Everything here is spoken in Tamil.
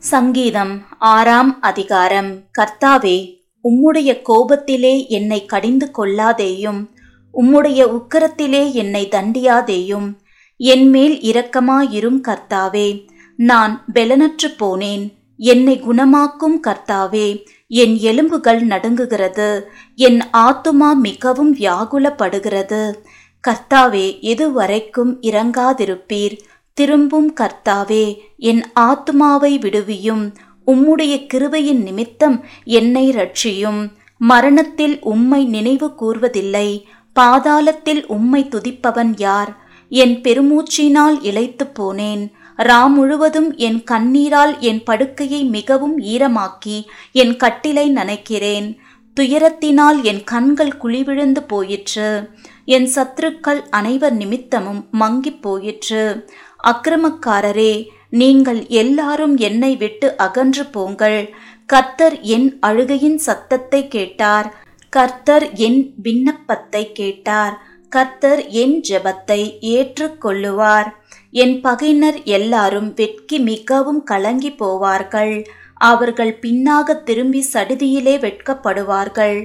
சங்கீதம் ஆறாம் அதிகாரம். கர்த்தாவே உம்முடைய கோபத்திலே என்னை கடிந்து கொள்ளாதேயும் உம்முடைய உக்கரத்திலே என்னை தண்டியாதேயும் என்மேல் இரக்கமாயிரும் கர்த்தாவே. நான் பெலனற்று போனேன் என்னை குணமாக்கும் கர்த்தாவே. என் எலும்புகள் நடுங்குகிறது என் ஆத்துமா மிகவும் வியாகுலப்படுகிறது. கர்த்தாவே எதுவரைக்கும் இறங்காதிருப்பீர். திரும்பும் கர்த்தாவே என் ஆத்துமாவை விடுவியும். உம்முடைய கிருபையின் நிமித்தம் என்னை ரட்சியும் மரணத்தில் உம்மை நினைவு கூர்வதில்லை. பாதாளத்தில் உம்மை துதிப்பவன் யார்? என் பெருமூச்சினால் இழைத்து போனேன். ரா முழுவதும் என் கண்ணீரால் என் படுக்கையை மிகவும் ஈரமாக்கி என் கட்டிலை நனைக்கிறேன். துயரத்தினால் என் கண்கள் குழிவிழுந்து போயிற்று. என் சத்துருக்கள் அனைவர் நிமித்தமும் மங்கிப் போயிற்று. அக்கிரமக்காரரே நீங்கள் எல்லாரும் என்னை விட்டு அகன்று போங்கள். கர்த்தர் என் அழுகையின் சத்தத்தை கேட்டார். கர்த்தர் என் விண்ணப்பத்தை கேட்டார். கர்த்தர் என் ஜெபத்தை ஏற்றுக்கொள்ளுவார் என் பகையினர் எல்லாரும் வெட்கி மிகவும் கலங்கி போவார்கள். அவர்கள் பின்னாக திரும்பி சடுதியிலே வெட்கப்படுவார்கள்.